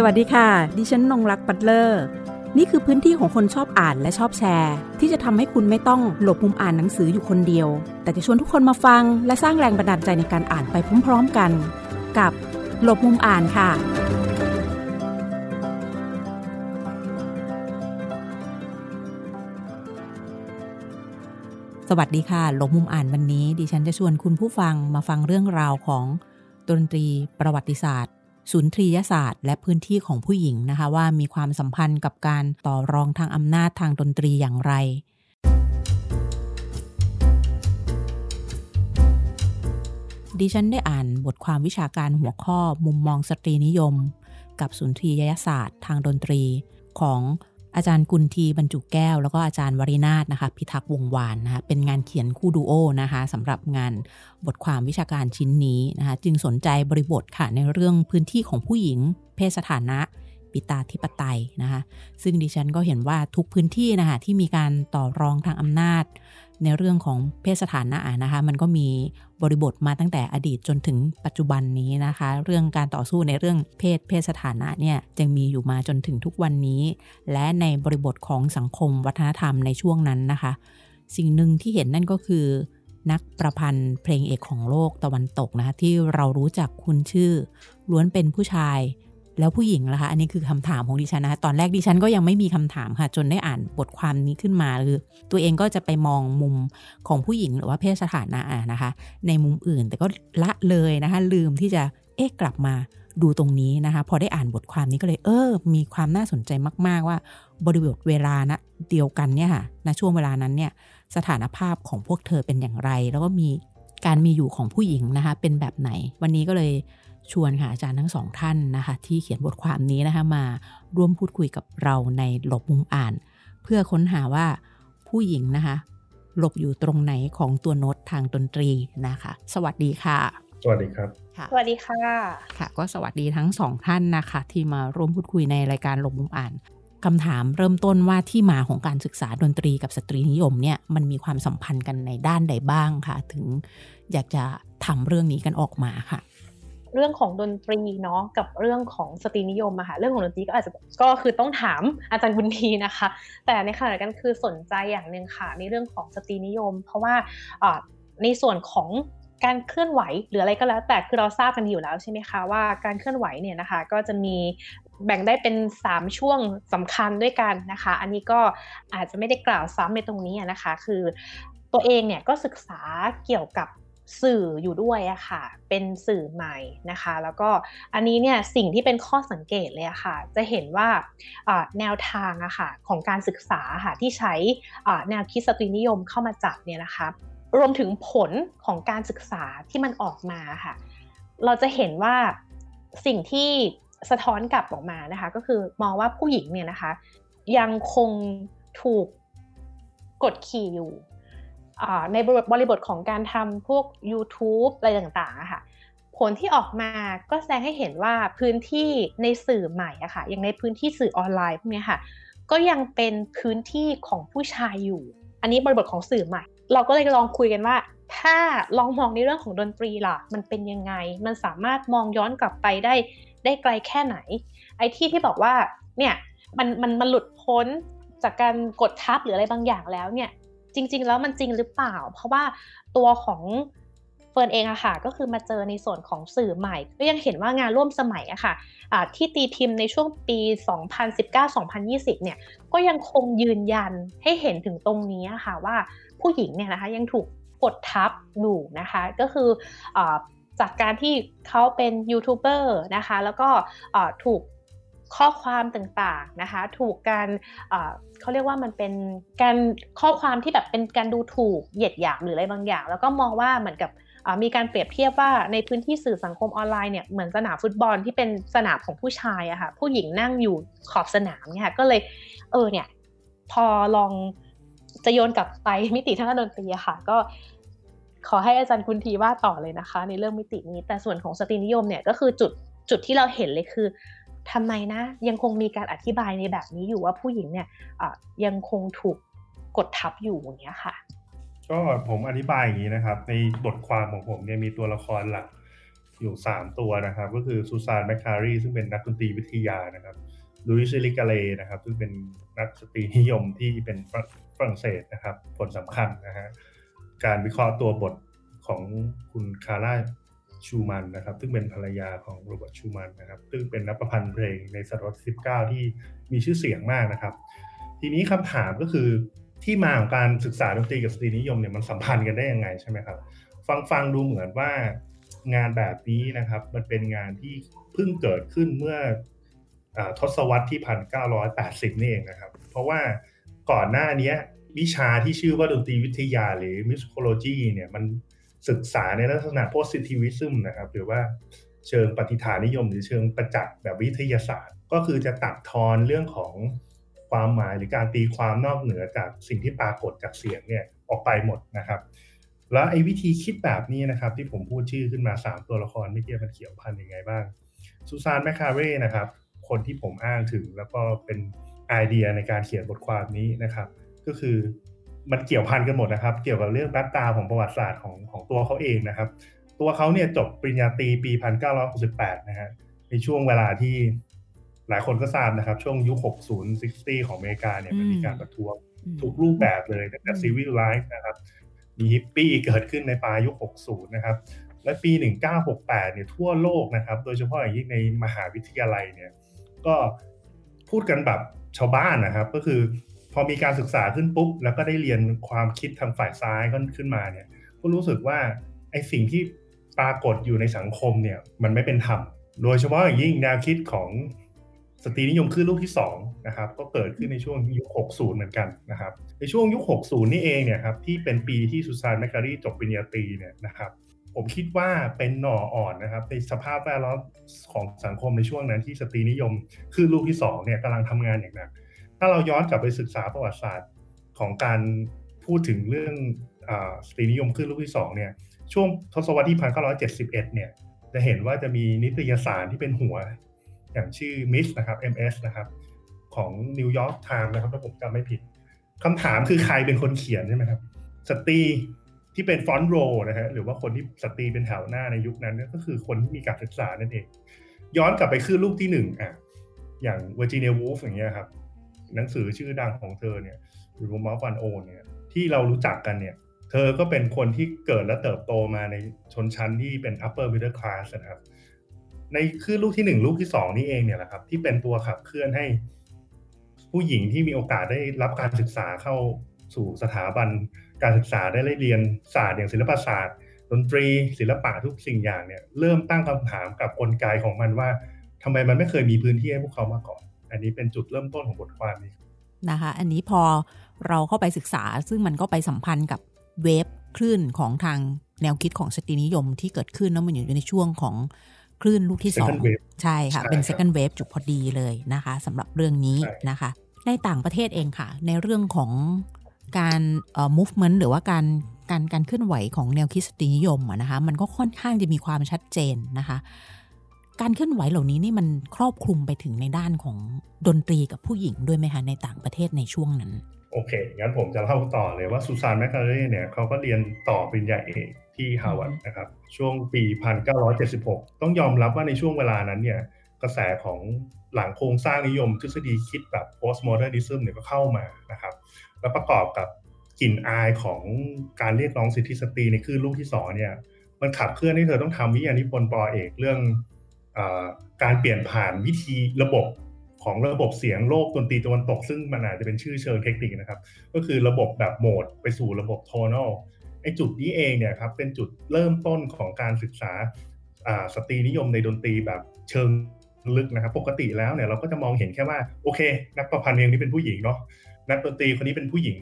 สวัสดีค่ะ ดิฉันนงรักปัตเลอร์ นี่คือพื้นที่ของคนชอบอ่านและชอบแชร์ ที่จะทำให้คุณไม่ต้องหลบมุมอ่านหนังสืออยู่คนเดียว แต่จะชวนทุกคนมาฟัง และสร้างแรงบันดาลใจในการอ่านไปพร้อม ๆกัน กับหลบมุมอ่านค่ะ สวัสดีค่ะ หลบมุมอ่านวันนี้ ดิฉันจะชวนคุณผู้ฟังมาฟังเรื่องราวของดนตรีประวัติศาสตร์ ศูนย์ทรียศาสตร์ และพื้นที่ของผู้หญิงนะคะว่ามีความสัมพันธ์กับการต่อรองทางอำนาจทางดนตรีอย่างไร ดิฉันได้อ่านบทความวิชาการหัวข้อมุมมองสตรีนิยม กับศูนย์ทรียศาสตร์ทางดนตรีของ อาจารย์กุลทีบรรจุแก้ว แล้วก็อาจารย์วรินาถนะคะพิทักษ์วงวานนะคะเป็นงานเขียนคู่ดูโอนะคะสำหรับงานบทความวิชาการชิ้นนี้นะคะจึงสนใจบริบทค่ะในเรื่องพื้นที่ของผู้หญิง เพศสถานะปิตาธิปไตยนะคะซึ่งดิฉันก็เห็นว่าทุกพื้นที่นะคะที่มีการต่อรองทางอำนาจ ในเรื่องของเพศสถานะนะคะ มันก็มีบริบทมาตั้งแต่อดีตจนถึงปัจจุบันนี้นะคะ เรื่องการต่อสู้ในเรื่องเพศเพศสถานะเนี่ยยังมีอยู่มาจนถึงทุกวันนี้ และในบริบทของสังคมวัฒนธรรมในช่วงนั้นนะคะ สิ่งหนึ่งที่เห็นนั่นก็คือ นักประพันธ์เพลงเอกของโลกตะวันตกนะคะที่เรารู้จักคุณชื่อ ล้วนเป็นผู้ชาย แล้วผู้หญิงล่ะคะ อันนี้คือคำถามของดิฉันนะคะตอนแรกดิฉันก็ยังไม่มีคำถามค่ะ จนได้อ่านบทความนี้ขึ้นมาคือตัวเองก็จะไปมองมุมของผู้หญิงหรือว่าเพศสถานะนะคะ ในมุมอื่นแต่ก็ละเลยนะคะ ลืมที่จะเอ๊ะกลับมาดูตรงนี้นะคะ พอได้อ่านบทความนี้ก็เลย เออ มีความน่าสนใจมาก ๆ ว่าบริบทเวลานะเดียวกันเนี่ยค่ะณช่วงเวลานั้นเนี่ยสถานภาพของพวกเธอเป็นอย่างไร แล้วก็มีการมีอยู่ของผู้หญิงนะคะ เป็นแบบไหน วันนี้ก็เลย ชวนค่ะอาจารย์ทั้งสองท่านนะคะ ที่เขียนบทความนี้นะคะมาร่วมพูดคุยกับเราในหลบมุมอ่าน เพื่อค้นหาว่าผู้หญิงนะคะ หลบอยู่ตรงไหนของตัวโน้ตทางดนตรีนะคะ สวัสดีค่ะ สวัสดีครับสวัสดีค่ะค่ะ ก็สวัสดีทั้งสองท่านนะคะ ที่มาร่วมพูดคุยในรายการหลบมุมอ่านคำถามเริ่มต้นว่าที่มาของการศึกษาดนตรีกับสตรีนิยมเนี่ยมันมีความสัมพันธ์กันในด้านใดบ้างค่ะถึงอยากจะทำเรื่องนี้กันออกมาค่ะ เรื่องของดนตรีเนาะกับเรื่องของสตรีนิยมอะค่ะเรื่องของดนตรีก็อาจจะก็คือต้องถามอาจารย์บุญทีนะคะ แต่ในขณะเดียวกันคือสนใจอย่างหนึ่งค่ะในเรื่องของสตรีนิยม เพราะว่าในส่วนของการเคลื่อนไหวหรืออะไรก็แล้ว แต่คือเราทราบกันอยู่แล้วใช่ไหมคะว่าการเคลื่อนไหวเนี่ยนะคะก็จะมีแบ่งได้เป็น 3 ช่วงสำคัญด้วยกันนะคะ อันนี้ก็อาจจะไม่ได้กล่าวซ้ำในตรงนี้นะคะ คือตัวเองเนี่ยก็ศึกษาเกี่ยวกับ สื่ออยู่ด้วยอะค่ะ เป็นสื่อใหม่นะคะ แล้วก็อันนี้เนี่ยสิ่งที่เป็นข้อสังเกตเลยอะค่ะ จะเห็นว่าแนวทางอะค่ะของการศึกษาค่ะที่ใช้แนวคิดสตรีนิยมเข้ามาจับเนี่ยนะคะ รวมถึงผลของการศึกษาที่มันออกมาค่ะ เราจะเห็นว่าสิ่งที่สะท้อนกลับออกมานะคะ ก็คือมองว่าผู้หญิงเนี่ยนะคะ ยังคงถูกกดขี่อยู่ ในบริบทของการทำพวก YouTube อะไรต่างๆค่ะ ผลที่ออกมาก็แสดงให้เห็นว่าพื้นที่ในสื่อใหม่อะค่ะอย่างในพื้นที่สื่อออนไลน์พวกนี้ค่ะ ก็ยังเป็นพื้นที่ของผู้ชายอยู่ อันนี้บริบทของสื่อใหม่ เราก็เลยลองคุยกันว่า ถ้าลองมองในเรื่องของดนตรีล่ะ มันเป็นยังไง มันสามารถมองย้อนกลับไปได้ได้ไกลแค่ไหน ไอ้ที่ที่บอกว่าเนี่ยมันมันมันหลุดพ้นจากการกดทับหรืออะไรบางอย่างแล้วเนี่ย จริง ๆ แล้วมันจริงหรือเปล่า เพราะว่าตัวของเฟิร์นเองอะค่ะก็คือมาเจอในส่วนของสื่อใหม่ ก็ยังเห็นว่างานร่วมสมัยอะค่ะะที่ตีพิมพ์ในช่วงปี 2019-2020 เนี่ยก็ยังคงยืนยันให้เห็นถึงตรงนี้ค่ะว่าผู้หญิงเนี่ยนะคะยังถูกกดทับอยู่นะคะก็คืออจากการที่เขาเป็นยูทูบเบอร์นะคะแล้วก็ถูก ข้อความต่างๆนะคะถูกการเขาเรียกว่ามันเป็นการข้อความที่แบบเป็นการดูถูกเหยียดหยามหรืออะไรบางอย่าง แล้วก็มองว่าเหมือนกับมีการเปรียบเทียบว่าในพื้นที่สื่อสังคมออนไลน์เนี่ยเหมือนสนามฟุตบอลที่เป็นสนามของผู้ชายอะค่ะผู้หญิงนั่งอยู่ขอบสนามเนี่ยค่ะก็เลยเออเนี่ยพอลองจะโยนกลับไปมิติทางดนตรีอะค่ะ ก็ขอให้อาจารย์คุณทีว่าต่อเลยนะคะ ในเรื่องมิตินี้แต่ส่วนของสตรีนิยมเนี่ยก็คือจุดจุดที่เราเห็นเลยคือ ทำไมนะ ยังคงมีการอธิบายในแบบนี้อยู่ว่าผู้หญิงเนี่ยยังคงถูกกดทับอยู่อย่างเงี้ยค่ะ ก็ผมอธิบายอย่างนี้นะครับ ในบทความของผมเนี่ยมีตัวละครหลักอยู่ 3 ตัวนะครับ ก็คือซูซานแมคแคลรีซึ่งเป็นนักดนตรีวิทยานะครับลูซ อิริกาเรนะครับ ซึ่งเป็นนักสตรีนิยมที่เป็นฝรั่งเศสนะครับ คนสำคัญนะฮะการวิเคราะห์ตัวบทของคุณคลารา ชูมันน์นะครับ ซึ่งเป็นภรรยาของโรเบิร์ตชูมันน์นะครับซึ่งเป็นนักประพันธ์เพลงในศตวรรษที่19 ที่มีชื่อเสียงมากนะครับ ทีนี้คำถามก็คือที่มาของการศึกษาดนตรีกับสตรีนิยมเนี่ยมันสัมพันธ์กันได้ยังไงใช่ไหมครับ ฟังฟังดูเหมือนว่างานแบบนี้นะครับ มันเป็นงานที่เพิ่งเกิดขึ้นเมื่อทศวรรษที่พันเก้าร้อยแปดสิบนี่เองนะครับ เพราะว่าก่อนหน้านี้วิชาที่ชื่อว่าดนตรีวิทยาหรือ musicology เนี่ยมัน ศึกษาในลักษณะ positivism นะครับหรือว่าเชิงปฏิฐานนิยม หรือเชิงประจักษ์แบบวิทยาศาสตร์ ก็คือจะตัดทอนเรื่องของความหมายหรือการตีความนอกเหนือจากสิ่งที่ปรากฏจากเสียงเนี่ยออกไปหมดนะครับ แล้วไอ้วิธีคิดแบบนี้นะครับ ที่ผมพูดชื่อขึ้นมา 3 ตัวละครเมื่อกี้มันเกี่ยวพันยังไงบ้างซูซานแมคแคลรีนะครับ คนที่ผมอ้างถึงแล้วก็เป็นไอเดียในการเขียนบทความนี้นะครับ ก็คือ มันเกี่ยวพันกันหมดนะครับ เกี่ยวกับเรื่อง background ของประวัติศาสตร์ของของตัวเขาเองนะครับ ตัวเขาเนี่ยจบปริญญาตรีปี 1968 นะฮะในช่วงเวลาที่หลายคนก็ทราบนะครับ ช่วงยุค 60 60 ของอเมริกาเนี่ยมันมีการประท้วงทุกรูปแบบเลยตั้งแต่ซีวิลไลฟ์นะครับ มีฮิปปี้เกิดขึ้นในปลายยุค 60 นะครับ และปี 1968 เนี่ยทั่วโลกนะครับ โดยเฉพาะอย่างยิ่งในมหาวิทยาลัยเนี่ย ก็พูดกันแบบชาวบ้านนะครับ ก็คือ พอมีการศึกษาขึ้นปุ๊บ แล้วก็ได้เรียนความคิดทางฝ่ายซ้ายขึ้นมาเนี่ยก็รู้สึกว่าไอ้สิ่งที่ปรากฏอยู่ในสังคมเนี่ยมันไม่เป็นธรรมโดยเฉพาะอย่างยิ่งแนวคิดของสตรีนิยมคลื่นลูกที่2นะครับก็เกิดขึ้นในช่วงยุค 60 เหมือนกันนะครับในช่วงยุค 60 นี่เองเนี่ยครับที่เป็นปีที่ซูซานแมคแคลรีจบปริญญาตรีเนี่ยนะครับผมคิดว่าเป็นหน่ออ่อนนะครับในสภาพแวดล้อมของสังคมในช่วงนั้นที่สตรีนิยมคลื่นลูกที่2เนี่ยกำลังทำงานอย่างหนัก ถ้าเราย้อนกลับไปศึกษาประวัติศาสตร์ของการพูดถึงเรื่องสตรีนิยมคลื่นลูกที่2เนี่ยช่วงทศวรรษที่ 1971 เนี่ยจะเห็นว่าจะมีนิตยสารที่เป็นหัว อย่างชื่อ Ms.นะครับ MS นะครับ ของนิวยอร์กไทม์นะครับถ้าผมจำไม่ผิดคำถามคือใครเป็นคนเขียนใช่ไหมครับสตรีที่เป็น front row นะฮะหรือว่าคนที่สตรีเป็นแถวหน้าในยุคนั้นก็คือคนที่มีการศึกษานั่นเอง ย้อนกลับไปคือลูกที่หนึ่งอะอย่างเวอร์จิเนียวูฟอย่างเงี้ยครับ หนังสือชื่อดังของเธอเนี่ยหรือมอฟันโอเนี่ยที่เรารู้จักกันเนี่ย เธอก็เป็นคนที่เกิดและเติบโตมาในชนชั้นที่เป็น upper middle class นะครับในคือลูกที่หนึ่งลูกที่สองนี่เองเนี่ยแหละครับ ที่เป็นตัวขับเคลื่อนให้ ผู้หญิงที่มีโอกาสได้รับการศึกษาเข้าสู่สถาบันการศึกษาได้เรียนศาสตร์อย่างศิลปศาสตร์ดนตรี ศิลปะทุกสิ่งอย่างเนี่ย เริ่มตั้งคำถามกับกลไกของมันว่าทำไมมันไม่เคยมีพื้นที่ให้พวกเขามาก่อน อันนี้เป็นจุดเริ่มต้นของบทความนี้นะคะ อันนี้พอเราเข้าไปศึกษาซึ่งมันก็ไปสัมพันธ์กับเวฟคลื่นของทางแนวคิดของสตรีนิยมที่เกิดขึ้นแล้วมันอยู่ในช่วงของคลื่นลูกที่สองใช่ค่ะ เป็น second wave จุดพอดีเลยนะคะสำหรับเรื่องนี้นะคะ ในต่างประเทศเองค่ะ ในเรื่องของการเอ่อ movement หรือว่าการการการเคลื่อนไหวของแนวคิดสตรีนิยมนะคะ มันก็ค่อนข้างจะมีความชัดเจนนะคะ การเคลื่อนไหวเหล่านี้นี่มันครอบคลุมไปถึงในด้านของดนตรีกับผู้หญิงด้วยไหมคะในต่างประเทศในช่วงนั้น โอเค งั้นผมจะเล่าต่อเลยว่าซูซานแมคคาเร่เนี่ยเขาก็เรียนต่อปริญญาเอกที่ฮาวาดนะครับช่วงปี 1976 ต้องยอมรับว่าในช่วงเวลานั้นเนี่ยกระแสของหลังโครงสร้างนิยมทฤษฎีคิดแบบ postmodernism เนี่ยก็เข้ามานะครับ แล้วประกอบกับกลิ่นอายของการเรียกร้องสิทธิสตรีในคลื่นลูกที่สองเนี่ยมันขับเคลื่อนให้เธอต้องทำวิทยานิพนธ์ป.เอกเรื่อง การเปลี่ยนผ่านวิธีระบบของระบบเสียงโลกดนตรีตะวันตก ซึ่งมันอาจจะเป็นชื่อเชิงเทคนิคนะครับ ก็คือระบบแบบโหมดไปสู่ระบบ tonal ไอ้จุดนี้เองเนี่ยครับเป็นจุดเริ่มต้นของการศึกษาสตรีนิยมในดนตรีแบบเชิงลึกนะครับ ปกติแล้วเนี่ยเราก็จะมองเห็นแค่ว่าโอเค นักประพันธ์เพลงนี้เป็นผู้หญิงเนาะนักดนตรีคนนี้เป็นผู้หญิง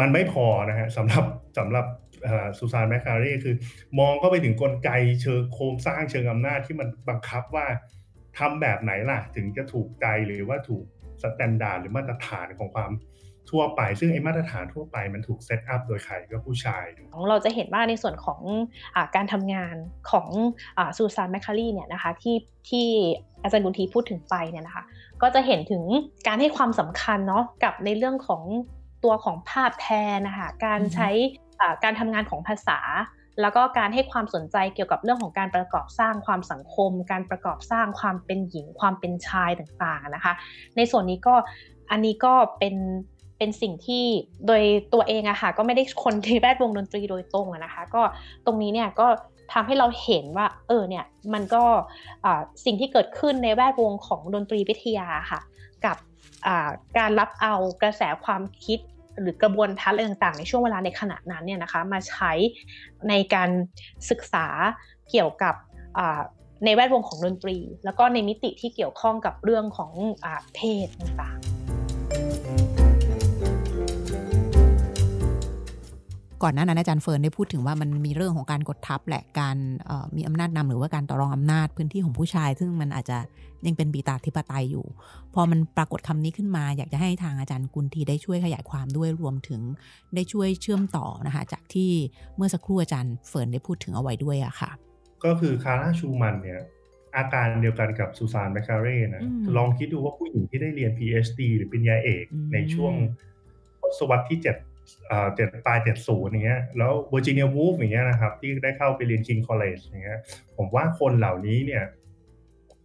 มันไม่พอนะฮะสำหรับสำหรับ ซูซานแมคแคลรีคือ มองเข้าไปถึงกลไกเชิงโครงสร้างเชิงอำนาจที่มันบังคับว่าทำแบบไหนล่ะ ถึงจะถูกใจหรือว่าถูก standard หรือมาตรฐานของความทั่วไป ซึ่งไอ้มาตรฐานทั่วไปมันถูก set up โดยใครก็ผู้ชาย เราจะเห็นว่าในส่วนของอการทำงานของซูซานแมคคารีเนี่ยนะคะที่ที่อาจารย์บุญทีพูดถึงไปเนี่ยนะคะ ก็จะเห็นถึงการให้ความสำคัญเนาะกับในเรื่องของ ตัวของภาพแทนนะคะการใช้การทำงานของภาษา แล้วก็การให้ความสนใจเกี่ยวกับเรื่องของการประกอบสร้างความสังคม การประกอบสร้างความเป็นหญิงความเป็นชายต่างๆนะคะ ในส่วนนี้ก็อันนี้ก็เป็นเป็นสิ่งที่โดยตัวเองอะค่ะก็ไม่ได้คนที่แวดวงดนตรีโดยตรงอะนะคะ ก็ตรงนี้เนี่ยก็ทำให้เราเห็นว่าเออเนี่ยมันก็สิ่งที่เกิดขึ้นในแวดวงของดนตรีวิทยาค่ะ กับการรับเอากระแสความคิด หรือกระบวนทัศน์อะไรต่างๆ ในช่วงเวลาในขณะนั้นเนี่ยนะคะมาใช้ในการศึกษาเกี่ยวกับในแวดวงของดนตรี แล้วก็ในมิติที่เกี่ยวข้องกับเรื่องของอเพศต่างๆ ก่อนหน้านั้นอาจารย์เฟิร์นได้พูดถึงว่ามันมีเรื่องของการกดทับแหละการมีอำนาจนำหรือว่าการต่อรองอำนาจพื้นที่ของผู้ชาย ซึ่งมันอาจจะยังเป็นปิตาธิปไตยอยู่ พอมันปรากฏคำนี้ขึ้นมา อยากจะให้ทางอาจารย์กุลทีได้ช่วยขยายความด้วยรวมถึงได้ช่วยเชื่อมต่อนะคะจากที่เมื่อสักครู่อาจารย์เฟิร์นได้พูดถึงเอาไว้ด้วยอะค่ะ ก็คือคลาราชูมันน์เนี่ยอาการเดียวกันกับซูซานแมคแคลรีนะลองคิดดูว่าผู้หญิงที่ได้เรียน PhD หรือปริญญาเอกในช่วงทศวรรษที่ 7 เจ็ดปลายเจ็ดศูนย์อย่างเงี้ยแล้วเวอร์จิเนียวูล์ฟอย่างเงี้ยนะครับ ที่ได้เข้าไปเรียน King's College อย่างเงี้ย ผมว่าคนเหล่านี้เนี่ย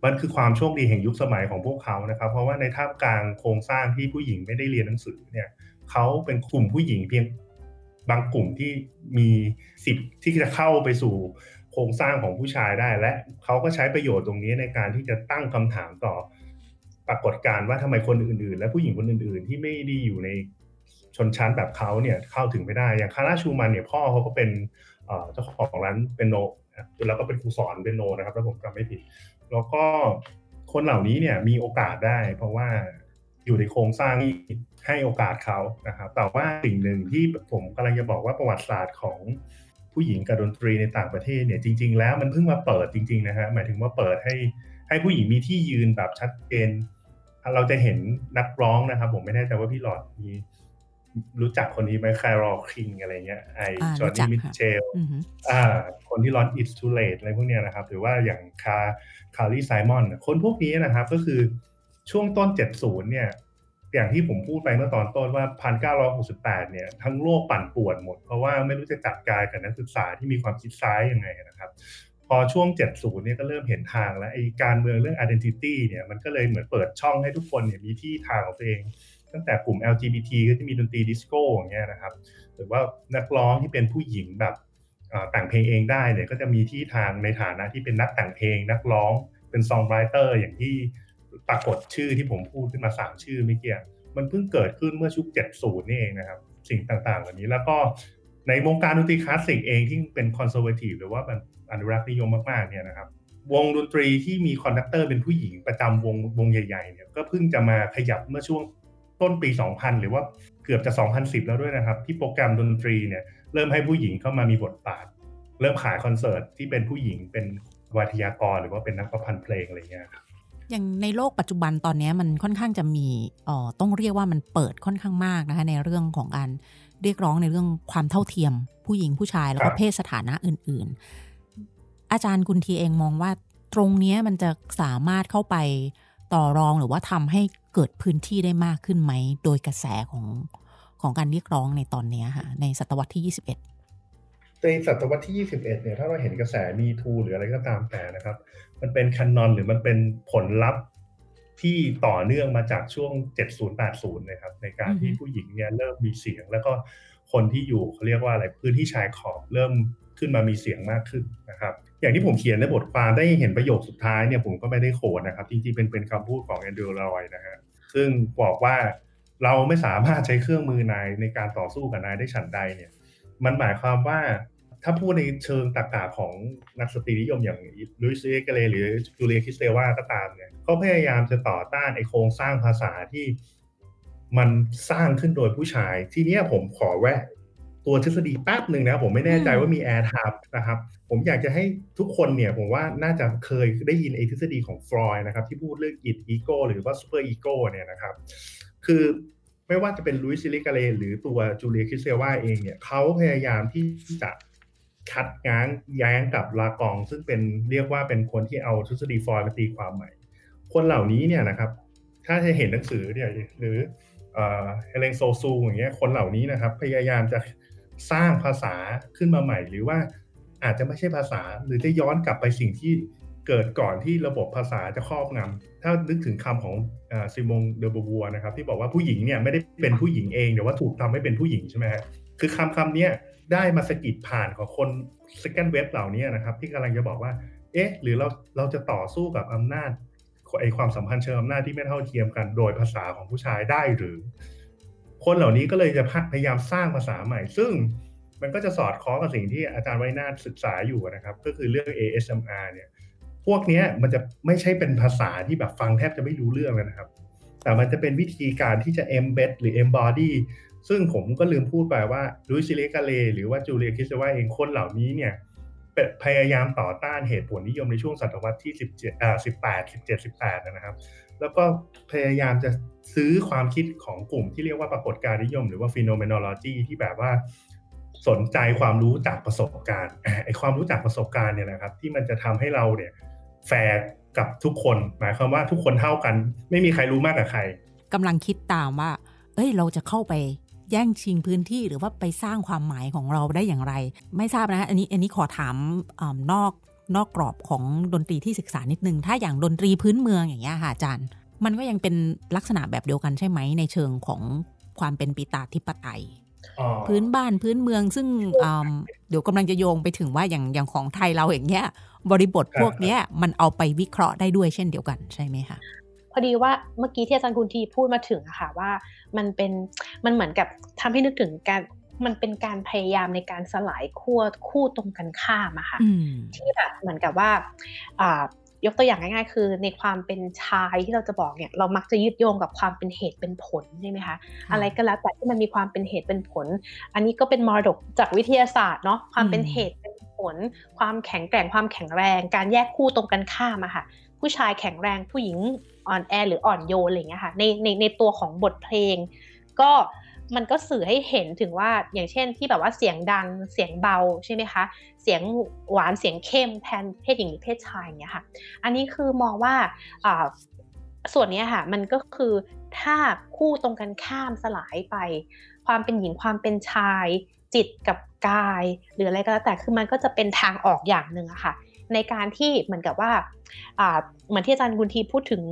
มันคือความโชคดีแห่งยุคสมัยของพวกเขานะครับ เพราะว่าในท่ามกลางโครงสร้างที่ผู้หญิงไม่ได้เรียนหนังสือเนี่ยเขาเป็นกลุ่มผู้หญิงเพียงบางกลุ่มที่มีสิทธิ์ที่จะเข้าไปสู่โครงสร้างของผู้ชายได้ และเขาก็ใช้ประโยชน์ตรงนี้ในการที่จะตั้งคำถามต่อปรากฏการณ์ว่าทำไมคนอื่นๆ และผู้หญิงคนอื่น ๆ ที่ไม่ได้อยู่ใน ชนชั้นแบบเขาเนี่ยเข้าถึงไม่ได้ อย่างคาร่าชูมันเนี่ยพ่อเขาก็เป็นเจ้าของร้านเป็นโนแล้วก็เป็นครูสอนเป็นโนนะครับถ้าผมจำไม่ผิด แล้วก็คนเหล่านี้เนี่ยมีโอกาสได้ เพราะว่าอยู่ในโครงสร้างที่ให้โอกาสเขานะครับแต่ว่าสิ่งหนึ่งที่ผมกำลังจะบอกว่าประวัติศาสตร์ของผู้หญิงกับดนตรีในต่างประเทศเนี่ยจริง ๆ แล้วมันเพิ่งมาเปิดจริงๆนะฮะหมายถึงว่าเปิดให้ให้ผู้หญิงมีที่ยืนแบบชัดเจนเราจะเห็นนักร้องนะครับ ผมไม่แน่ใจว่าพี่หลอดมี รู้จักคนนี้ไหมแคโรล คิงอะไรเงี้ยไอโจนี มิตเชลล์อ่า คนที่ร้อน It's Too Late อะไรพวกเนี้ยนะครับ หรือว่าอย่างคาคาร์ลีไซมอนคนพวกนี้นะครับ ก็คือช่วงต้น 70 เนี่ย อย่างที่ผมพูดไปเมื่อตอนต้นว่า 1968 เนี่ย ทั้งโลกปั่นป่วนหมด เพราะว่าไม่รู้จะจัดการกับนักศึกษาที่มีความคิดซ้ายยังไงนะครับ พอช่วง 70 เนี่ยก็เริ่มเห็นทางแล้วไอ้การเมืองเรื่อง identity เนี่ยมันก็เลยเหมือนเปิดช่องให้ทุกคนเนี่ยมีที่ทางของตัวเอง ตั้งแต่กลุ่ม LGBT ก็จะมีดนตรีดิสโก้อย่างเงี้ยนะครับ หรือว่านักร้องที่เป็นผู้หญิงแบบแต่งเพลงเองได้เนี่ยก็จะมีที่ทางในฐานะที่เป็นนักแต่งเพลง นักร้องเป็น songwriter อย่างที่ปรากฏชื่อที่ผมพูดขึ้นมา 3 ชื่อเมื่อกี้เนี่ยมันเพิ่งเกิดขึ้นเมื่อยุค70นี่เองนะครับ สิ่งต่างๆเหล่านี้แล้วก็ในวงการดนตรีคลาสสิกเองที่เป็น conservative หรือว่ามันอนุรักษ์นิยมมากๆเนี่ยนะครับวงดนตรีที่มี conductor เป็นผู้หญิงประจำวงวงใหญ่ๆเนี่ยก็เพิ่งจะมาขยับเมื่อช่วง ต้นปี 2000 หรือว่าเกือบจะ 2010 แล้วด้วยนะครับ ที่โปรแกรมดนตรีเนี่ยเริ่มให้ผู้หญิงเข้ามามีบทบาท เริ่มขายคอนเสิร์ตที่เป็นผู้หญิงเป็นวัทยากรหรือว่าเป็นนักประพันธ์เพลงอะไรเงี้ยครับอย่างในโลกปัจจุบันตอนนี้มันค่อนข้างจะมีอ๋อต้องเรียกว่ามันเปิดค่อนข้างมากนะคะในเรื่องของการเรียกร้องในเรื่องความเท่าเทียม ผู้หญิงผู้ชายแล้วก็เพศสถานะอื่น ๆ อาจารย์กุลทีเองมองว่าตรงนี้มันจะสามารถเข้าไปต่อรองหรือว่าทำให้ เกิดพื้นที่ได้มากขึ้นไหม โดยกระแสของของการเรียกร้องในตอนนี้ค่ะในศตวรรษที่ 21 ในศตวรรษที่ 21 เนี่ยถ้าเราเห็นกระแสมีทูหรืออะไรก็ตามแต่นะครับ มันเป็นคันนอนหรือมันเป็นผลลัพธ์ที่ต่อเนื่องมาจากช่วง 70-80 นะครับ ในการที่ผู้หญิงเนี่ยเริ่มมีเสียง แล้วก็คนที่อยู่เขาเรียกว่าอะไรพื้นที่ชายขอบเริ่มขึ้นมามีเสียงมากขึ้นนะครับ อย่างที่ผมเขียนในบทความได้เห็นประโยคสุดท้ายเนี่ยผมก็ไม่ได้โขดนะครับ จริงๆเป็นเป็นคำพูดของแอนดรูลอยนะฮะ ซึ่งบอกว่าเราไม่สามารถใช้เครื่องมือนายในการต่อสู้กับนายได้ฉันใดเนี่ย มันหมายความว่าถ้าพูดในเชิงตรรกะของนักสตรีนิยมอย่างลูซ อิริกาเรย์หรือจูเลีย คริสเตวาก็ตามเนี่ยเขาพยายามจะต่อต้านไอ้โครงสร้างภาษาที่มันสร้างขึ้นโดยผู้ชาย ทีนี้ผมขอแวะ ตัวทฤษฎีแป๊บหนึ่งนะผมไม่แน่ใจว่ามีแอร์ทับนะครับ ผมอยากจะให้ทุกคนเนี่ยผมว่าน่าจะเคยได้ยินไอ้ทฤษฎีของฟรอยด์นะครับ ที่พูดเรื่อง id ego หรือว่า superego เนี่ยนะครับ คือไม่ว่าจะเป็นลูซ อิริกาเรย์หรือตัวจูเลีย คริสเตวาเองเนี่ยเขาพยายามที่จะคัดง้างแย้งกับลากอง ซึ่งเป็นเรียกว่าเป็นคนที่เอาทฤษฎีฟรอยด์มาตีความใหม่ คนเหล่านี้เนี่ยนะครับ ถ้าจะเห็นหนังสือเนี่ยหรือเอแลน ซิกซูอย่างเงี้ยคนเหล่านี้นะครับ พยายามจะ สร้างภาษาขึ้นมาใหม่ หรือว่าอาจจะไม่ใช่ภาษาหรือจะย้อนกลับไปสิ่งที่เกิดก่อนที่ระบบภาษาจะครอบงำถ้านึกถึงคำของซิมงเดอบัวนะครับ ที่บอกว่าผู้หญิงเนี่ยไม่ได้เป็นผู้หญิงเองแต่ว่าถูกทำให้เป็นผู้หญิงใช่ไหมฮะคือคำคำนี้ได้มาสกิดผ่านของคน second web เหล่านี้นะครับ ที่กำลังจะบอกว่า เอ๊ะ หรือเราเราจะต่อสู้กับอำนาจไอความสัมพันธ์เชิงอำนาจที่ไม่เท่าเทียมกัน โดยภาษาของผู้ชายได้หรือ คนเหล่านี้ก็เลยจะพยายามสร้างภาษาใหม่ ซึ่งมันก็จะสอดคล้องกับสิ่งที่อาจารย์ไวนาศึกษาอยู่นะครับ ก็คือเรื่อง ASMR เนี่ยพวกนี้มันจะไม่ใช่เป็นภาษาที่แบบฟังแทบจะไม่รู้เรื่องเลยนะครับ แต่มันจะเป็นวิธีการที่จะ embed หรือ embody ซึ่งผมก็ลืมพูดไปว่าลุยซิเลกาเลหรือว่าจูเลียคิสเซว่าเองคนเหล่านี้เนี่ย พยายามต่อต้านเหตุผลนิยมในช่วงศตวรรษที่ 17อ่า18 17 18 นะครับ แล้วก็พยายามจะซื้อความคิดของกลุ่มที่เรียกว่าปรากฏการนิยม หรือว่า phenomenology ที่แบบว่าสนใจความรู้จากประสบการณ์ไอความรู้จากประสบการณ์เนี่ยนะครับ ที่มันจะทำให้เราเนี่ยแฟร์กับทุกคน หมายความว่าทุกคนเท่ากัน ไม่มีใครรู้มากกว่าใครกำลังคิดตามว่า เอ้ยเราจะเข้าไป แย่งชิงพื้นที่หรือว่าไปสร้างความหมายของเราได้อย่างไร ไม่ทราบนะ อันนี้อันนี้ขอถามอนอกนอกกรอบของดนตรีที่ศึกษานิดนึง ถ้าอย่างดนตรีพื้นเมืองอย่างเงี้ยค่ะอาจารย์ มันก็ยังเป็นลักษณะแบบเดียวกันใช่ไหมในเชิงของความเป็นปิตาธิปไตยพื้นบ้านพื้นเมืองซึ่งเดี๋ยวกำลังจะโยงไปถึงว่าอย่างอย่างของไทยเราอย่างเงี้ย บริบทพวกเนี้ยมันเอาไปวิเคราะห์ได้ด้วยเช่นเดียวกันใช่ไหมคะพ อดีว่าเมื่อกี้ที่อาจารย์คุณทีพูดมาถึงอะค่ะว่ามันเป็นมันเหมือนกับทำให้นึกถึงการมันเป็นการพยายามในการสลายขั้วคู่ตรงกันข้ามอะค่ะที่แบบเหมือนกับว่าอ่า ยกตัวอย่างง่าย ๆ คือในความเป็นชายที่เราจะบอกเนี่ย เรามักจะยึดโยงกับความเป็นเหตุเป็นผลใช่ไหมคะอะไรก็แล้วแต่ที่มันมีความเป็นเหตุเป็นผล อันนี้ก็เป็นมรดกจากวิทยาศาสตร์เนาะความเป็นเหตุเป็นผล ความแข็งแกร่งความแข็งแรง การแยกคู่ตรงกันข้ามอะค่ะ ผู้ชายแข็งแรงผู้หญิงอ่อนแอหรืออ่อนโยนอะไรเงี้ยค่ะในในในตัวของบทเพลง ก็มันก็สื่อให้เห็นถึงว่าอย่างเช่นที่แบบว่าเสียงดังเสียงเบาใช่ไหมคะเสียงหวานเสียงเข้มแทนเพศหญิงหรือเพศชายอย่างเงี้ยค่ะ อันนี้คือมองว่าส่วนนี้ค่ะมันก็คือถ้าคู่ตรงกันข้ามสลายไป ความเป็นหญิงความเป็นชาย จิตกับกาย หรืออะไรก็แล้วแต่คือมันก็จะเป็นทางออกอย่างหนึ่งอะค่ะ ในการที่เหมือนกับว่าเหมือนที่อาจารย์กุลทีพูดถึง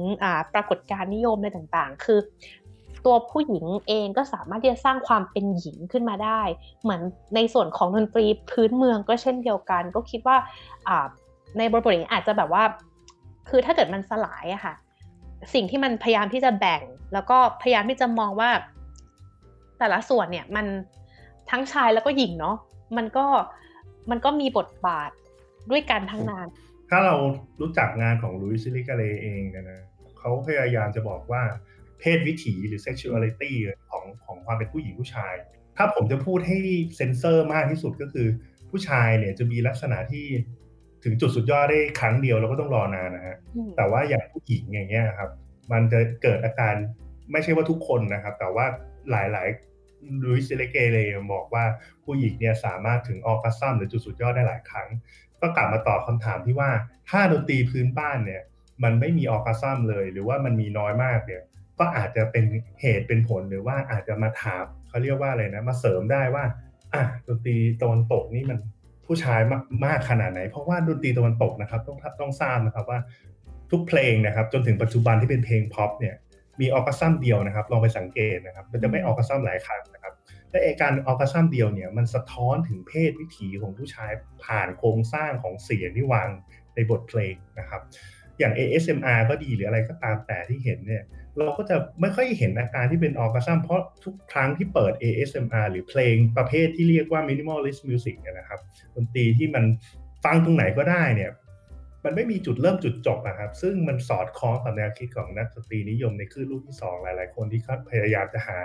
ปรากฏการณ์นิยมอะไรต่างๆ คือ ตัวผู้หญิงเองก็สามารถที่จะสร้างความเป็นหญิงขึ้นมาได้ เหมือนในส่วนของดนตรีพื้นเมืองก็เช่นเดียวกัน ก็คิดว่าในบริบทนี้อาจจะแบบว่า คือถ้าเกิดมันสลายอะค่ะ สิ่งที่มันพยายามที่จะแบ่ง แล้วก็พยายามที่จะมองว่า แต่ละส่วนเนี่ยมันทั้งชายแล้วก็หญิงเนาะมันก็มันก็มีบทบาท ด้วยกันทั้งนานถ้าเรารู้จักงานของลุยซิลิกาเลเองนะเขาพยายามจะบอกว่าเพศวิถีหรือ sexuality ของของความเป็นผู้หญิงผู้ชาย ถ้าผมจะพูดให้เซนเซอร์มากที่สุดก็คือผู้ชายเนี่ยจะมีลักษณะที่ถึงจุดสุดยอดได้ครั้งเดียวเราก็ต้องรอนานนะฮะ แต่ว่าอย่างผู้หญิงอย่างเงี้ยครับ มันจะเกิดอาการไม่ใช่ว่าทุกคนนะครับ แต่ว่าหลายๆลูซ อิริกาเรย์ยบอกว่าผู้หญิงเนี่ยสามารถถึง orgasm หรือจุดสุดยอดได้หลายครั้ง ก็กลับมาตอบคำถามที่ว่าถ้าดนตรีพื้นบ้านเนี่ย มันไม่มี orgasm เลย หรือว่ามันมีน้อยมากเนี่ย ก็อาจจะเป็นเหตุเป็นผลหรือว่าอาจจะมาถามเขาเรียกว่าอะไรนะ มาเสริมได้ว่าอะดนตรีตะวันตกนี่มันผู้ชายมากมากขนาดไหน เพราะว่าดนตรีตะวันตกนะครับ ต้องต้องทราบนะครับว่าทุกเพลงนะครับ จนถึงปัจจุบันที่เป็นเพลงพ็อปเนี่ยมี orgasm เดียวนะครับ ลองไปสังเกตนะครับ มันจะไม่ orgasm หลายครั้งนะครับ และไอ้การ orgasm เดียวเนี่ยมันสะท้อนถึงเพศวิถีของผู้ชายผ่านโครงสร้างของเสียงที่วางในบทเพลงนะครับ อย่าง ASMR ก็ดีหรืออะไรก็ตามแต่ที่เห็นเนี่ยเราก็จะไม่ค่อยเห็นอาการที่เป็นออร์กซัมเพราะทุกครั้งที่เปิด ASMR หรือเพลงประเภทที่เรียกว่า minimalist music นะครับดนตรีที่มันฟังตรงไหนก็ได้เนี่ย มันไม่มีจุดเริ่มจุดจบนะครับ ซึ่งมันสอดคล้องกับแนวคิดของนักดนตรีนิยมในคลื่นลูกที่ 2 หลาย ๆ คนที่พยายามจะหา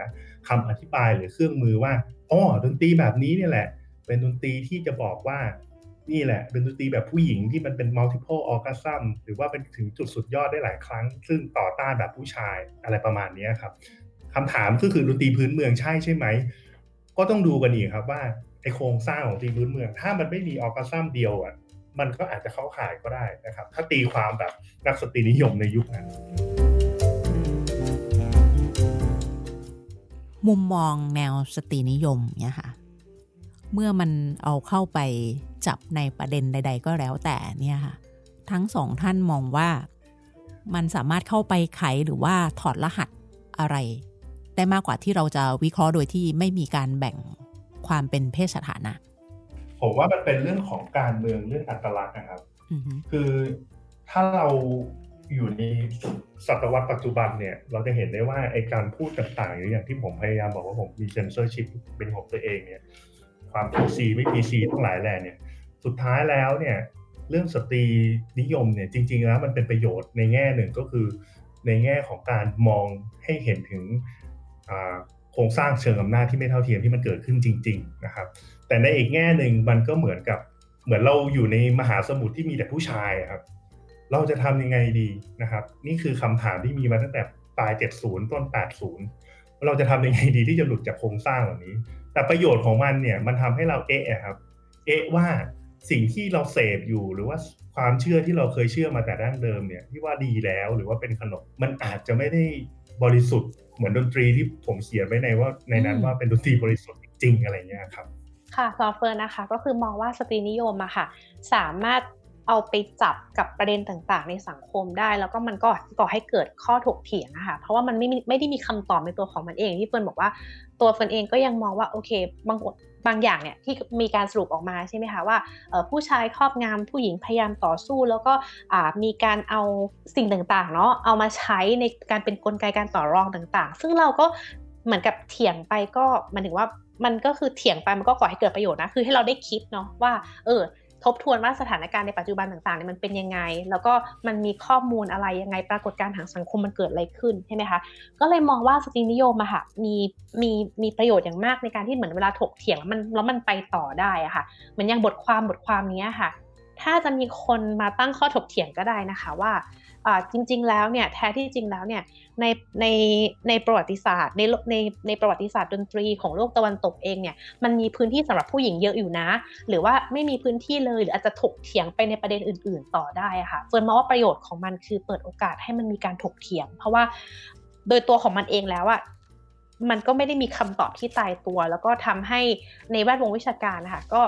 คำอธิบายหรือเครื่องมือว่าอ๋อดนตรีแบบนี้เนี่ยแหละ เป็นดนตรีที่จะบอกว่านี่แหละ เป็นดนตรีแบบผู้หญิงที่มันเป็น multiple orgasm หรือว่าเป็นถึงจุดสุดยอดได้หลายครั้ง ซึ่งต่อต้านแบบผู้ชายอะไรประมาณนี้ครับคำถามก็คือดนตรีพื้นเมืองใช่ใช่ไหม ก็ต้องดูกันอีกครับว่าไอ้โครงสร้างของดนตรีพื้นเมือง ถ้ามันไม่มี orgasm เดียวอะ มันก็อาจจะเข้าข่ายก็ได้นะครับ ถ้าตีความแบบนักสตรีนิยมในยุคนั้น มุมมองแนวสตรีนิยมเนี่ยค่ะ เมื่อมันเอาเข้าไปจับในประเด็นใด ๆ ก็แล้วแต่เนี่ยค่ะ ทั้งสองท่านมองว่ามันสามารถเข้าไปไขหรือว่าถอดรหัสอะไร ได้มากกว่าที่เราจะวิเคราะห์โดยที่ไม่มีการแบ่งความเป็นเพศสถานะ ผมว่ามันเป็นเรื่องของการเมืองเรื่องอัตลักษณ์นะครับ คือถ้าเราอยู่ในศตวรรษปัจจุบันเนี่ย เราจะเห็นได้ว่าไอการพูดต่างๆอย่างที่ผมพยายามบอกว่าผมมีเซนเซอร์ชิพเป็นของตัวเองเนี่ย ความ PC ไม่ PC ทั้งหลายแหล่เนี่ย สุดท้ายแล้วเนี่ย เรื่องสตรีนิยมเนี่ยจริง ๆ แล้วมันเป็นประโยชน์ในแง่หนึ่งก็คือ ในแง่ของการมองให้เห็นถึง โครงสร้างเชิงอำนาจที่ไม่เท่าเทียมที่มันเกิดขึ้นจริง ๆ นะครับ แต่ในอีกแง่หนึ่งมันก็เหมือนกับเหมือนเราอยู่ในมหาสมุทรที่มีแต่ผู้ชายครับ เราจะทำยังไงดีนะครับ นี่คือคำถามที่มีมาตั้งแต่ปลาย 70 ต้น 80 เราจะทำยังไงดีที่จะหลุดจากโครงสร้างเหล่านี้ แต่ประโยชน์ของมันเนี่ยมันทำให้เราเอะครับ เอะว่าสิ่งที่เราเสพอยู่หรือว่าความเชื่อที่เราเคยเชื่อมาแต่ดั้งเดิมเนี่ยที่ว่าดีแล้วหรือว่าเป็นขนมมันอาจจะไม่ได้บริสุทธิ์ เหมือนดนตรีที่ผมเขียนไว้ในว่าในนั้นว่าเป็นดนตรีบริสุทธิ์จริงอะไรเงี้ยครับ ค่ะซอฟเฟอร์นะคะ ก็คือมองว่าสตรีนิยมอะค่ะ สามารถเอาไปจับกับประเด็นต่างๆ ในสังคมได้ แล้วก็มันก็ก่อให้เกิดข้อถกเถียงอะค่ะเพราะว่ามันไม่ไม่ได้มีคำตอบในตัวของมันเองที่เฟิร์นบอกว่าตัวเฟิร์นเองก็ยังมองว่าโอเค บาง บางอย่างเนี่ยที่มีการสรุปออกมาใช่ไหมคะว่าผู้ชายครอบงำผู้หญิงพยายามต่อสู้ แล้วก็มีการเอาสิ่งต่างๆเนาะเอามาใช้ในการเป็นนกลไกการต่อรองต่างๆ ซึ่งเราก็เหมือนกับเถียงไปก็มันถึงว่ามันก็คือเถียงไปมันก็ก่อให้เกิดประโยชน์นะ คือให้เราได้คิดเนาะว่า เออ ทบทวนว่าสถานการณ์ในปัจจุบันต่างๆเนี่ยมันเป็นยังไง แล้วก็มันมีข้อมูลอะไรยังไง ปรากฏการณ์ทางสังคมมันเกิดอะไรขึ้นใช่ไหมคะ ก็เลยมองว่าสตรีนิยมอะค่ะมีมีมีประโยชน์อย่างมากในการที่เหมือนเวลาถกเถียงแล้วมันแล้วมันไปต่อได้อะค่ะ เหมือนอย่างบทความบทความนี้ค่ะ ถ้าจะมีคนมาตั้งข้อถกเถียงก็ได้นะคะว่า จริง ๆ แล้วเนี่ยแท้ที่จริงแล้วเนี่ยในในในประวัติศาสตร์ในในในประวัติศาสตร์ดนตรีของโลกตะวันตกเองเนี่ยมันมีพื้นที่สำหรับผู้หญิงเยอะอยู่นะ หรือว่าไม่มีพื้นที่เลยหรืออาจจะถกเถียงไปในประเด็นอื่น ๆ ต่อได้ค่ะเฟิร์นมองว่าประโยชน์ของมันคือเปิดโอกาสให้มันมีการถกเถียง เพราะว่าโดยตัวของมันเองแล้วอะมันก็ไม่ได้มีคำตอบที่ตายตัว แล้วก็ทำให้ในแวดวงวิชาการนะคะก็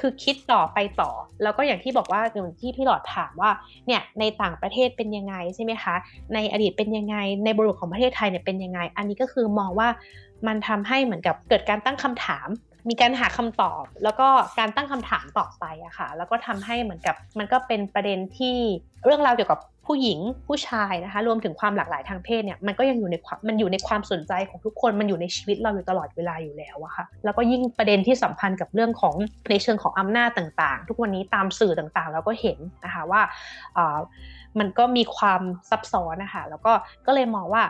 คือคิดต่อไปต่อ แล้วก็อย่างที่บอกว่าอย่างที่พี่หลอดถามว่าเนี่ยในต่างประเทศเป็นยังไงใช่ไหมคะในอดีตเป็นยังไง ในบริบทของประเทศไทยเนี่ยเป็นยังไง อันนี้ก็คือมองว่ามันทำให้เหมือนกับเกิดการตั้งคำถาม มีการหาคำตอบ แล้วก็การตั้งคำถามต่อไปอะค่ะแล้วก็ทำให้เหมือนกับมันก็เป็นประเด็นที่เรื่องราวเกี่ยวกับ ผู้หญิงผู้ชายนะคะ รวมถึงความหลากหลายทางเพศเนี่ยมันก็ยังอยู่ในความมันอยู่ในความสนใจของทุกคนมันอยู่ในชีวิตเราอยู่ตลอดเวลาอยู่แล้วอะค่ะแล้วก็ยิ่งประเด็นที่สัมพันธ์กับเรื่องของในเชิงของอำนาจต่างๆ ทุกวันนี้ตามสื่อต่างๆ เราก็เห็นนะคะว่ามันก็มีความซับซ้อนนะคะแล้วก็ก็เลยมองว่า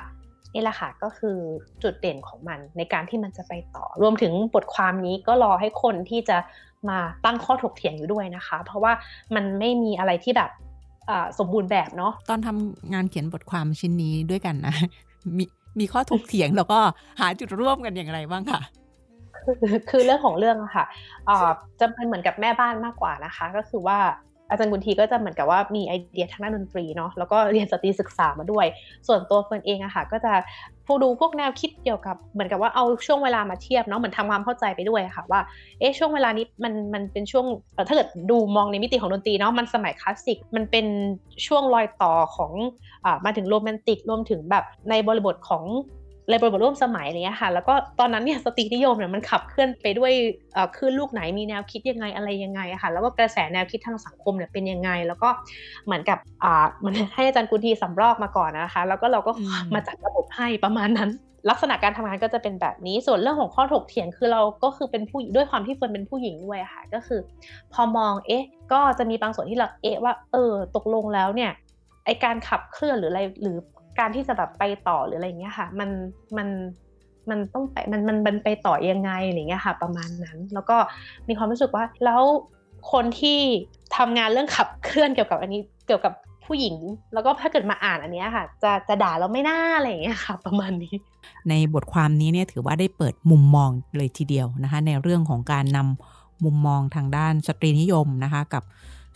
นี่แหละค่ะก็คือจุดเด่นของมันในการที่มันจะไปต่อ รวมถึงบทความนี้ก็รอให้คนที่จะมาตั้งข้อถกเถียงอยู่ด้วยนะคะ เพราะว่ามันไม่มีอะไรที่แบบ สมบูรณ์แบบเนาะตอนทำงานเขียนบทความชิ้นนี้ด้วยกันนะ มีมีข้อถกเถียงแล้วก็หาจุดร่วมกันอย่างไรบ้างค่ะคือเรื่องของเรื่องอะค่ะจะเป็นเหมือนกับแม่บ้านมากกว่านะคะ ก็คือว่า อาจารย์กุนทีก็จะเหมือนกับว่ามีไอเดียทางด้านดนตรีเนาะแล้วก็เรียนสตรีศึกษามาด้วย ส่วนตัวเฟิร์นเองอะค่ะ ก็จะผู้ดูพวกแนวคิดเกี่ยวกับเหมือนกับว่าเอาช่วงเวลามาเทียบเนาะเหมือนทำความเข้าใจไปด้วยค่ะว่าเอ๊ะช่วงเวลานี้มันมันเป็นช่วงถ้าเกิดดูมองในมิติของดนตรีเนาะมันสมัยคลาสสิกมันเป็นช่วงรอยต่อของอ่ามาถึงโรแมนติกรวมถึงแบบในบริบทของ ในบริบทร่วมสมัยอะไรเงี้ยค่ะ แล้วก็ตอนนั้นเนี่ยสตรีนิยมเนี่ยมันขับเคลื่อนไปด้วยคลื่นลูกไหนมีแนวคิดยังไงอะไรยังไงอะค่ะ แล้วก็กระแสแนวคิดทางสังคมเนี่ยเป็นยังไง แล้วก็เหมือนกับอ่ามันให้อาจารย์กุทีสำรอกมาก่อนนะคะ แล้วก็เราก็มาจัดระบบให้ประมาณนั้นลักษณะการทำงานก็จะเป็นแบบนี้ ส่วนเรื่องของข้อถกเถียงคือเราก็คือเป็นผู้ด้วยความที่เฟิร์นเป็นผู้หญิงด้วยค่ะ ก็คือ พอมองเอ๊ะ ก็จะมีบางส่วนที่เราเอ๊ะว่า เออ ตกลงแล้วเนี่ยไอการขับเคลื่อนหรืออะไรหรือ การที่จะแบบไปต่อหรืออะไรเงี้ยค่ะ มันมันมันต้องไปมันมันมันไปต่อยังไงอะไรเงี้ยค่ะ ประมาณนั้น แล้วก็มีความรู้สึกว่าแล้วคนที่ทำงานเรื่องขับเคลื่อนเกี่ยวกับอันนี้เกี่ยวกับผู้หญิง แล้วก็ถ้าเกิดมาอ่านอันนี้ค่ะ จะจะด่าเราไม่น่าอะไรอย่างเงี้ยค่ะ ประมาณนี้ ในบทความนี้เนี่ยถือว่าได้เปิดมุมมองเลยทีเดียวนะคะ ในเรื่องของการนำมุมมองทางด้านสตรีนิยมนะคะ กับ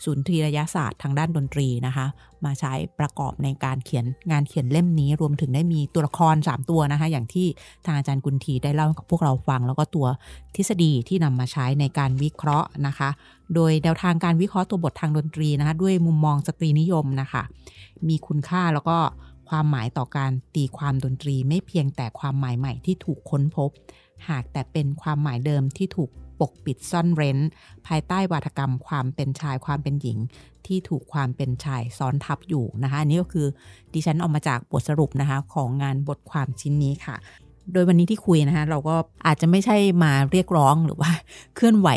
สุนทรียศาสตร์ทางด้านดนตรีนะคะ มาใช้ประกอบในการเขียนงานเขียนเล่มนี้ รวมถึงได้มีตัวละคร 3 ตัวนะคะ อย่างที่ทางอาจารย์กุลทีได้เล่ากับพวกเราฟัง แล้วก็ตัวทฤษฎีที่นำมาใช้ในการวิเคราะห์นะคะ โดยแนวทางการวิเคราะห์ตัวบททางดนตรีนะคะ ด้วยมุมมองสตรีนิยมนะคะ มีคุณค่าแล้วก็ความหมายต่อการตีความดนตรีไม่เพียงแต่ความหมายใหม่ที่ถูกค้นพบ หากแต่เป็นความหมายเดิมที่ถูก กปิดซ่อนเร้น ภายใต้วาทกรรมความเป็นชายความเป็นหญิง ที่ถูกความเป็นชายซ้อนทับอยู่นะคะอันนี้ก็คือดิฉันออกมาจากบทสรุปนะคะของงานบทความชิ้นนี้ค่ะ โดยวันนี้ที่คุยนะคะเราก็อาจจะไม่ใช่มาเรียกร้องหรือว่า เคลื่อนไหว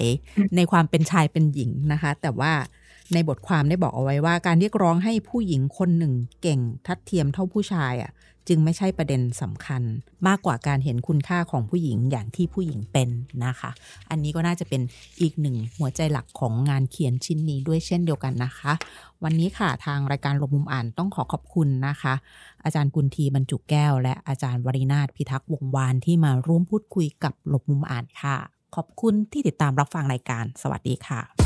ในความเป็นชายเป็นหญิงนะคะ แต่ว่า ในบทความได้บอกเอาไว้ว่า การเรียกร้องให้ผู้หญิงคนหนึ่งเก่งทัดเทียมเท่าผู้ชายอะจึงไม่ใช่ประเด็นสำคัญ มากกว่าการเห็นคุณค่าของผู้หญิงอย่างที่ผู้หญิงเป็นนะคะ อันนี้ก็น่าจะเป็นอีกหนึ่งหัวใจหลักของงานเขียนชิ้นนี้ด้วยเช่นเดียวกันนะคะ วันนี้ค่ะทางรายการลมมุมอ่านต้องขอขอบคุณนะคะ อาจารย์กุลทีบรรจุแก้ว และอาจารย์วรินาถพิทักษ์วงวานที่มาร่วมพูดคุยกับลบมุมอ่านค่ะ ขอบคุณที่ติดตามรับฟังรายการ สวัสดีค่ะ